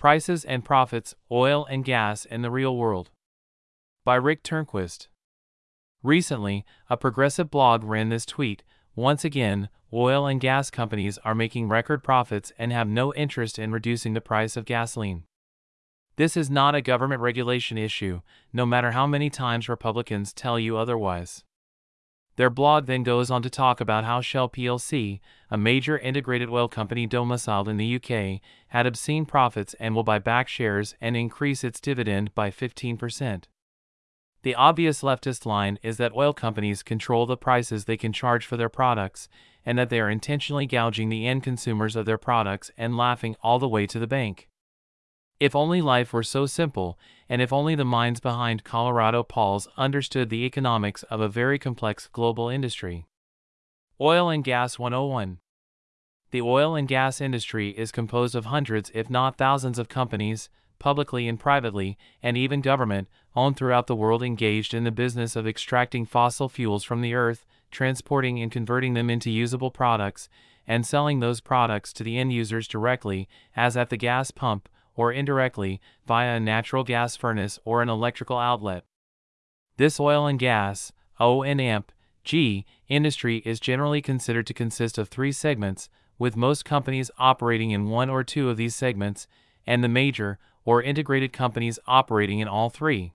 Prices and Profits Oil and Gas in the Real World. By Rick Turnquist. Recently, a progressive blog ran this tweet Once again, oil and gas companies are making record profits and have no interest in reducing the price of gasoline. This is not a government regulation issue, no matter how many times Republicans tell you otherwise. Their blog then goes on to talk about how Shell plc, a major integrated oil company domiciled in the UK, had obscene profits and will buy back shares and increase its dividend by 15%. The obvious leftist line is that oil companies control the prices they can charge for their products and that they are intentionally gouging the end consumers of their products and laughing all the way to the bank. If only life were so simple, and if only the minds behind Colorado Pols understood the economics of a very complex global industry. Oil and Gas 101 The oil and gas industry is composed of hundreds, if not thousands, of companies, publicly and privately, and even government, owned throughout the world engaged in the business of extracting fossil fuels from the earth, transporting and converting them into usable products, and selling those products to the end users directly, as at the gas pump or indirectly via a natural gas furnace or an electrical outlet. This oil and gas, O and AMP, G, industry is generally considered to consist of three segments, with most companies operating in one or two of these segments, and the major or integrated companies operating in all three.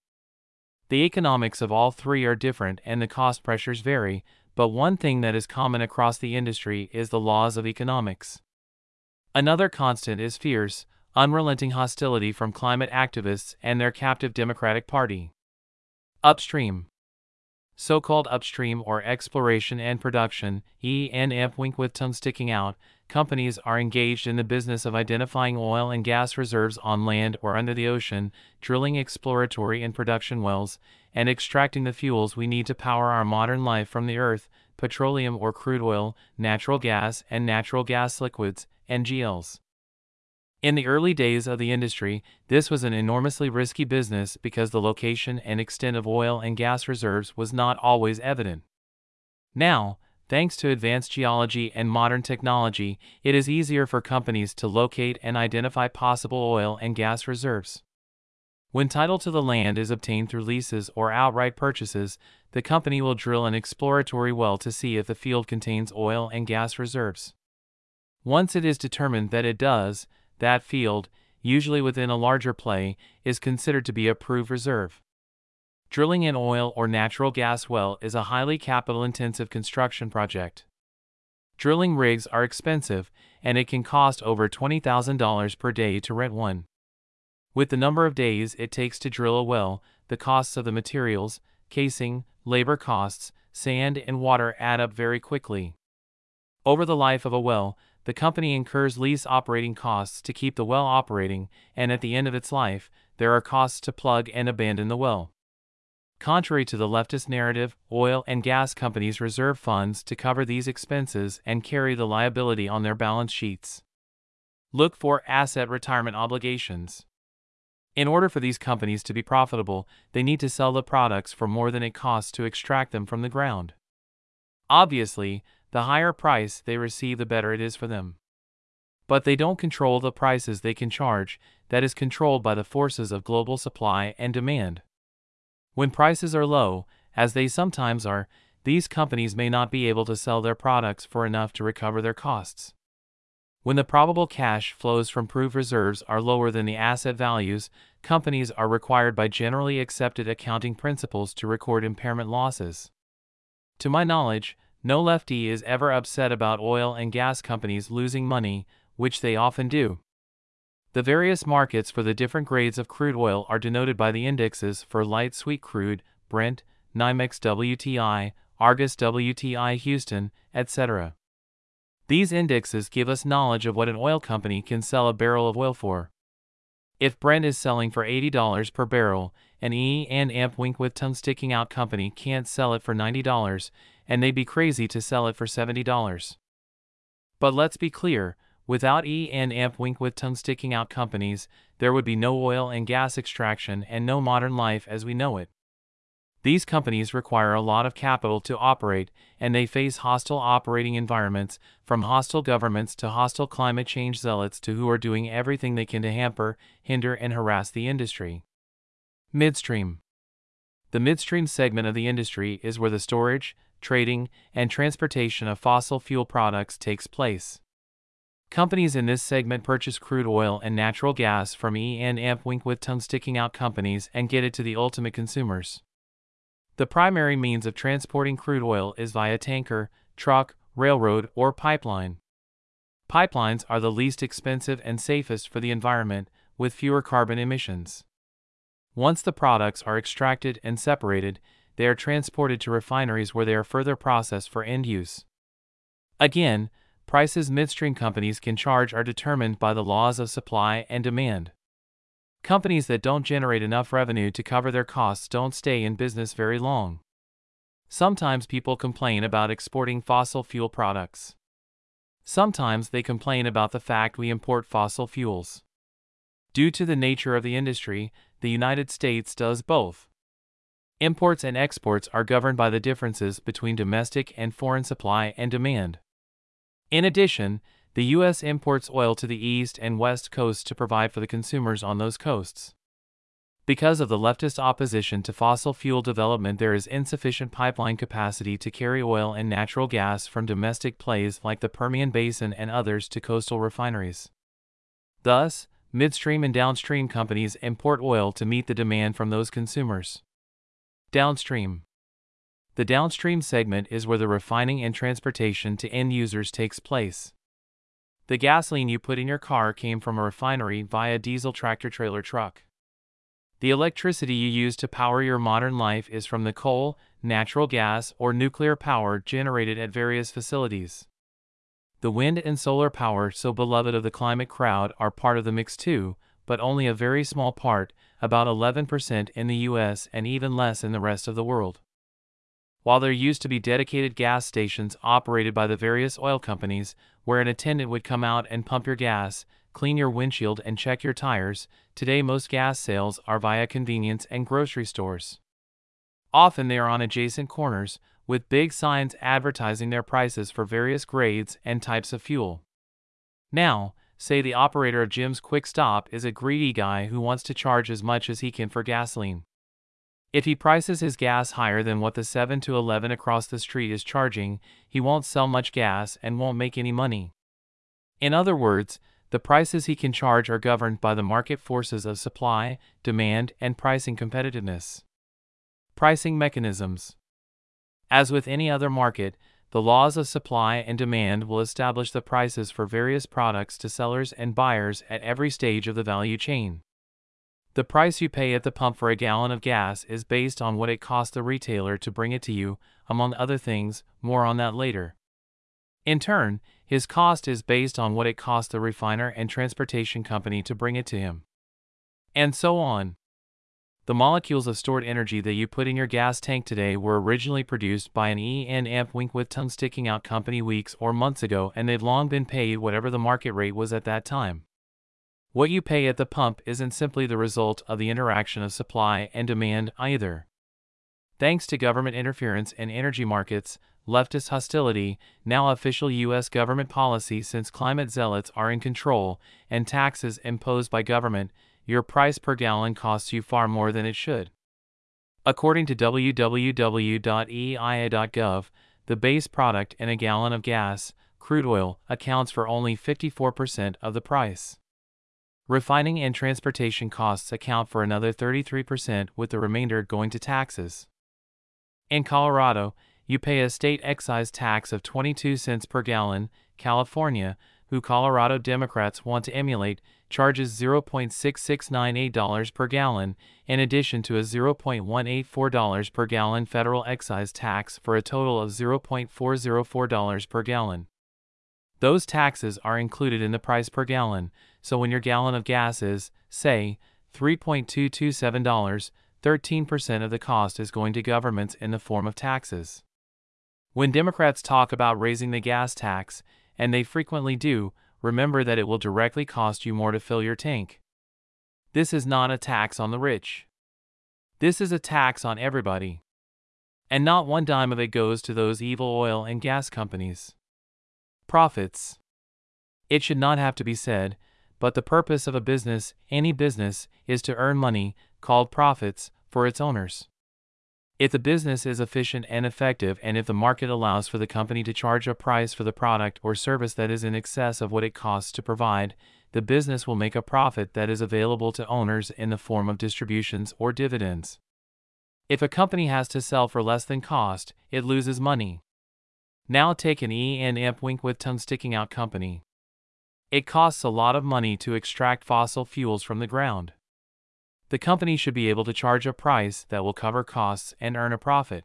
The economics of all three are different and the cost pressures vary, but one thing that is common across the industry is the laws of economics. Another constant is fierce, unrelenting hostility from climate activists and their captive Democratic Party. Upstream. So called upstream or exploration and production, E and F wink with tongue sticking out, companies are engaged in the business of identifying oil and gas reserves on land or under the ocean, drilling exploratory and production wells, and extracting the fuels we need to power our modern life from the earth petroleum or crude oil, natural gas, and natural gas liquids, NGLs. In the early days of the industry, this was an enormously risky business because the location and extent of oil and gas reserves was not always evident. Now, thanks to advanced geology and modern technology, it is easier for companies to locate and identify possible oil and gas reserves. When title to the land is obtained through leases or outright purchases, the company will drill an exploratory well to see if the field contains oil and gas reserves. Once it is determined that it does, that field, usually within a larger play, is considered to be a proved reserve. Drilling an oil or natural gas well is a highly capital intensive construction project. Drilling rigs are expensive, and it can cost over $20,000 per day to rent one. With the number of days it takes to drill a well, the costs of the materials, casing, labor costs, sand, and water add up very quickly. Over the life of a well, the company incurs lease operating costs to keep the well operating, and at the end of its life, there are costs to plug and abandon the well. Contrary to the leftist narrative, oil and gas companies reserve funds to cover these expenses and carry the liability on their balance sheets. Look for asset retirement obligations. In order for these companies to be profitable, they need to sell the products for more than it costs to extract them from the ground. Obviously, the higher price they receive, the better it is for them. But they don't control the prices they can charge, that is controlled by the forces of global supply and demand. When prices are low, as they sometimes are, these companies may not be able to sell their products for enough to recover their costs. When the probable cash flows from proved reserves are lower than the asset values, companies are required by generally accepted accounting principles to record impairment losses. To my knowledge, no lefty is ever upset about oil and gas companies losing money, which they often do. The various markets for the different grades of crude oil are denoted by the indexes for light sweet crude, Brent, NYMEX WTI, Argus WTI Houston, etc. These indexes give us knowledge of what an oil company can sell a barrel of oil for. If Brent is selling for $80 per barrel, an E and Amp Wink with tongue sticking out company can't sell it for $90, and they'd be crazy to sell it for $70. But let's be clear, without E and Amp Wink with tongue sticking out companies, there would be no oil and gas extraction and no modern life as we know it. These companies require a lot of capital to operate, and they face hostile operating environments, from hostile governments to hostile climate change zealots to who are doing everything they can to hamper, hinder, and harass the industry. Midstream The midstream segment of the industry is where the storage, trading, and transportation of fossil fuel products takes place. Companies in this segment purchase crude oil and natural gas from E and AMP Wink with tongue sticking out companies and get it to the ultimate consumers. The primary means of transporting crude oil is via tanker, truck, railroad, or pipeline. Pipelines are the least expensive and safest for the environment, with fewer carbon emissions. Once the products are extracted and separated, they are transported to refineries where they are further processed for end use. Again, prices midstream companies can charge are determined by the laws of supply and demand. Companies that don't generate enough revenue to cover their costs don't stay in business very long. Sometimes people complain about exporting fossil fuel products. Sometimes they complain about the fact we import fossil fuels. Due to the nature of the industry, the United States does both. Imports and exports are governed by the differences between domestic and foreign supply and demand. In addition, the U.S. imports oil to the east and west coasts to provide for the consumers on those coasts. Because of the leftist opposition to fossil fuel development, there is insufficient pipeline capacity to carry oil and natural gas from domestic plays like the Permian Basin and others to coastal refineries. Thus, midstream and downstream companies import oil to meet the demand from those consumers. Downstream The downstream segment is where the refining and transportation to end users takes place. The gasoline you put in your car came from a refinery via diesel tractor trailer truck. The electricity you use to power your modern life is from the coal, natural gas, or nuclear power generated at various facilities. The wind and solar power, so beloved of the climate crowd, are part of the mix too, but only a very small part, about 11% in the US and even less in the rest of the world. While there used to be dedicated gas stations operated by the various oil companies, where an attendant would come out and pump your gas, clean your windshield, and check your tires, today most gas sales are via convenience and grocery stores. Often they are on adjacent corners, with big signs advertising their prices for various grades and types of fuel. Now, say the operator of Jim's Quick Stop is a greedy guy who wants to charge as much as he can for gasoline. If he prices his gas higher than what the 7 to 11 across the street is charging, he won't sell much gas and won't make any money. In other words, the prices he can charge are governed by the market forces of supply, demand, and pricing competitiveness. Pricing mechanisms. As with any other market, the laws of supply and demand will establish the prices for various products to sellers and buyers at every stage of the value chain. The price you pay at the pump for a gallon of gas is based on what it costs the retailer to bring it to you, among other things, more on that later. In turn, his cost is based on what it costs the refiner and transportation company to bring it to him. And so on. The molecules of stored energy that you put in your gas tank today were originally produced by an E&F wink with tongue sticking out company weeks or months ago and they've long been paid whatever the market rate was at that time. What you pay at the pump isn't simply the result of the interaction of supply and demand either. Thanks to government interference in energy markets, leftist hostility, now official U.S. government policy since climate zealots are in control, and taxes imposed by government, your price per gallon costs you far more than it should. According to www.eia.gov, the base product in a gallon of gas, crude oil, accounts for only 54% of the price. Refining and transportation costs account for another 33%, with the remainder going to taxes. In Colorado, you pay a state excise tax of 22 cents per gallon. California, who Colorado Democrats want to emulate, charges $0.6698 per gallon, in addition to a $0.184 per gallon federal excise tax for a total of $0.404 per gallon. Those taxes are included in the price per gallon, so when your gallon of gas is, say, $3.227, 13% of the cost is going to governments in the form of taxes. When Democrats talk about raising the gas tax, and they frequently do, remember that it will directly cost you more to fill your tank. This is not a tax on the rich. This is a tax on everybody. And not one dime of it goes to those evil oil and gas companies. Profits. It should not have to be said, but the purpose of a business, any business, is to earn money, called profits, for its owners. If the business is efficient and effective, and if the market allows for the company to charge a price for the product or service that is in excess of what it costs to provide, the business will make a profit that is available to owners in the form of distributions or dividends. If a company has to sell for less than cost, it loses money. Now take an E and Amp Wink with tongue sticking out company. It costs a lot of money to extract fossil fuels from the ground. The company should be able to charge a price that will cover costs and earn a profit.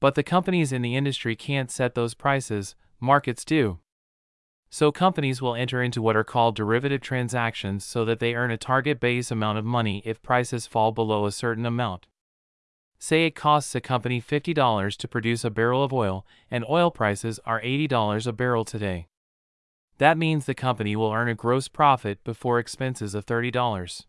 But the companies in the industry can't set those prices, markets do. So companies will enter into what are called derivative transactions so that they earn a target base amount of money if prices fall below a certain amount. Say it costs a company $50 to produce a barrel of oil, and oil prices are $80 a barrel today. That means the company will earn a gross profit before expenses of $30.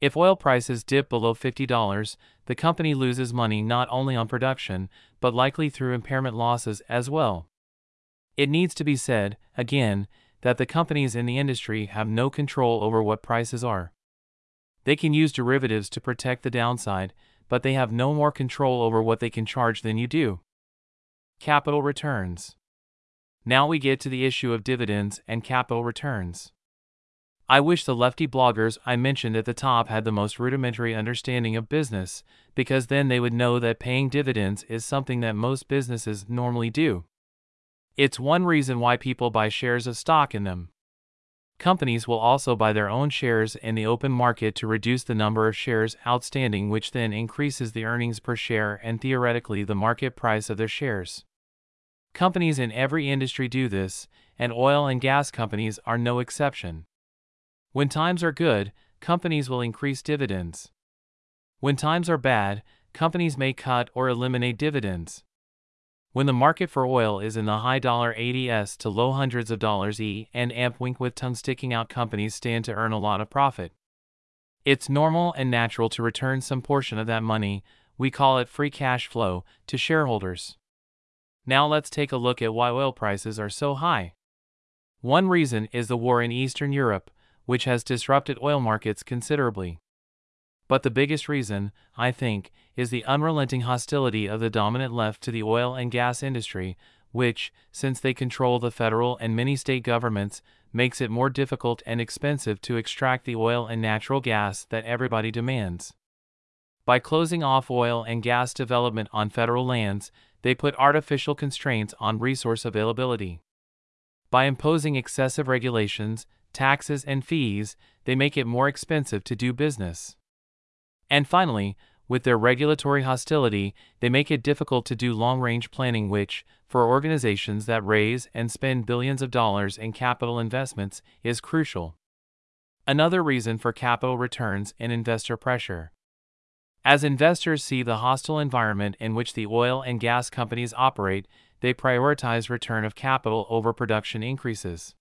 If oil prices dip below $50, the company loses money not only on production, but likely through impairment losses as well. It needs to be said, again, that the companies in the industry have no control over what prices are. They can use derivatives to protect the downside, but they have no more control over what they can charge than you do. Capital returns. Now we get to the issue of dividends and capital returns. I wish the lefty bloggers I mentioned at the top had the most rudimentary understanding of business, because then they would know that paying dividends is something that most businesses normally do. It's one reason why people buy shares of stock in them. Companies will also buy their own shares in the open market to reduce the number of shares outstanding, which then increases the earnings per share and theoretically the market price of their shares. Companies in every industry do this, and oil and gas companies are no exception. When times are good, companies will increase dividends. When times are bad, companies may cut or eliminate dividends. When the market for oil is in the high dollar 80s to low hundreds of dollars E and amp wink with tongue sticking out companies stand to earn a lot of profit. It's normal and natural to return some portion of that money, we call it free cash flow, to shareholders. Now let's take a look at why oil prices are so high. One reason is the war in Eastern Europe, which has disrupted oil markets considerably. But the biggest reason, I think, is the unrelenting hostility of the dominant left to the oil and gas industry, which, since they control the federal and many state governments, makes it more difficult and expensive to extract the oil and natural gas that everybody demands. By closing off oil and gas development on federal lands, they put artificial constraints on resource availability. By imposing excessive regulations, taxes, and fees, they make it more expensive to do business. And finally, with their regulatory hostility, they make it difficult to do long range planning, which, for organizations that raise and spend billions of dollars in capital investments, is crucial. Another reason for capital returns and investor pressure. As investors see the hostile environment in which the oil and gas companies operate, they prioritize return of capital over production increases.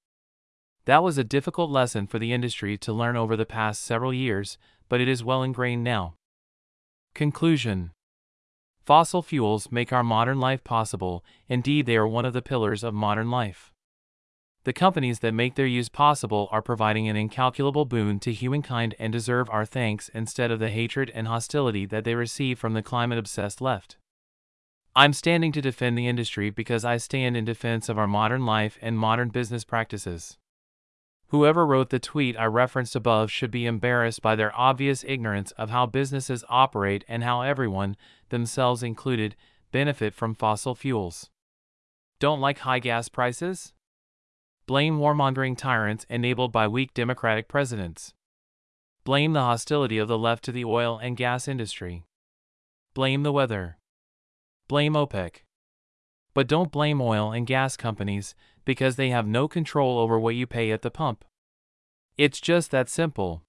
That was a difficult lesson for the industry to learn over the past several years, but it is well ingrained now. Conclusion Fossil fuels make our modern life possible, indeed, they are one of the pillars of modern life. The companies that make their use possible are providing an incalculable boon to humankind and deserve our thanks instead of the hatred and hostility that they receive from the climate obsessed left. I'm standing to defend the industry because I stand in defense of our modern life and modern business practices. Whoever wrote the tweet I referenced above should be embarrassed by their obvious ignorance of how businesses operate and how everyone, themselves included, benefit from fossil fuels. Don't like high gas prices? Blame warmongering tyrants enabled by weak Democratic presidents. Blame the hostility of the left to the oil and gas industry. Blame the weather. Blame OPEC. But don't blame oil and gas companies, because they have no control over what you pay at the pump. It's just that simple.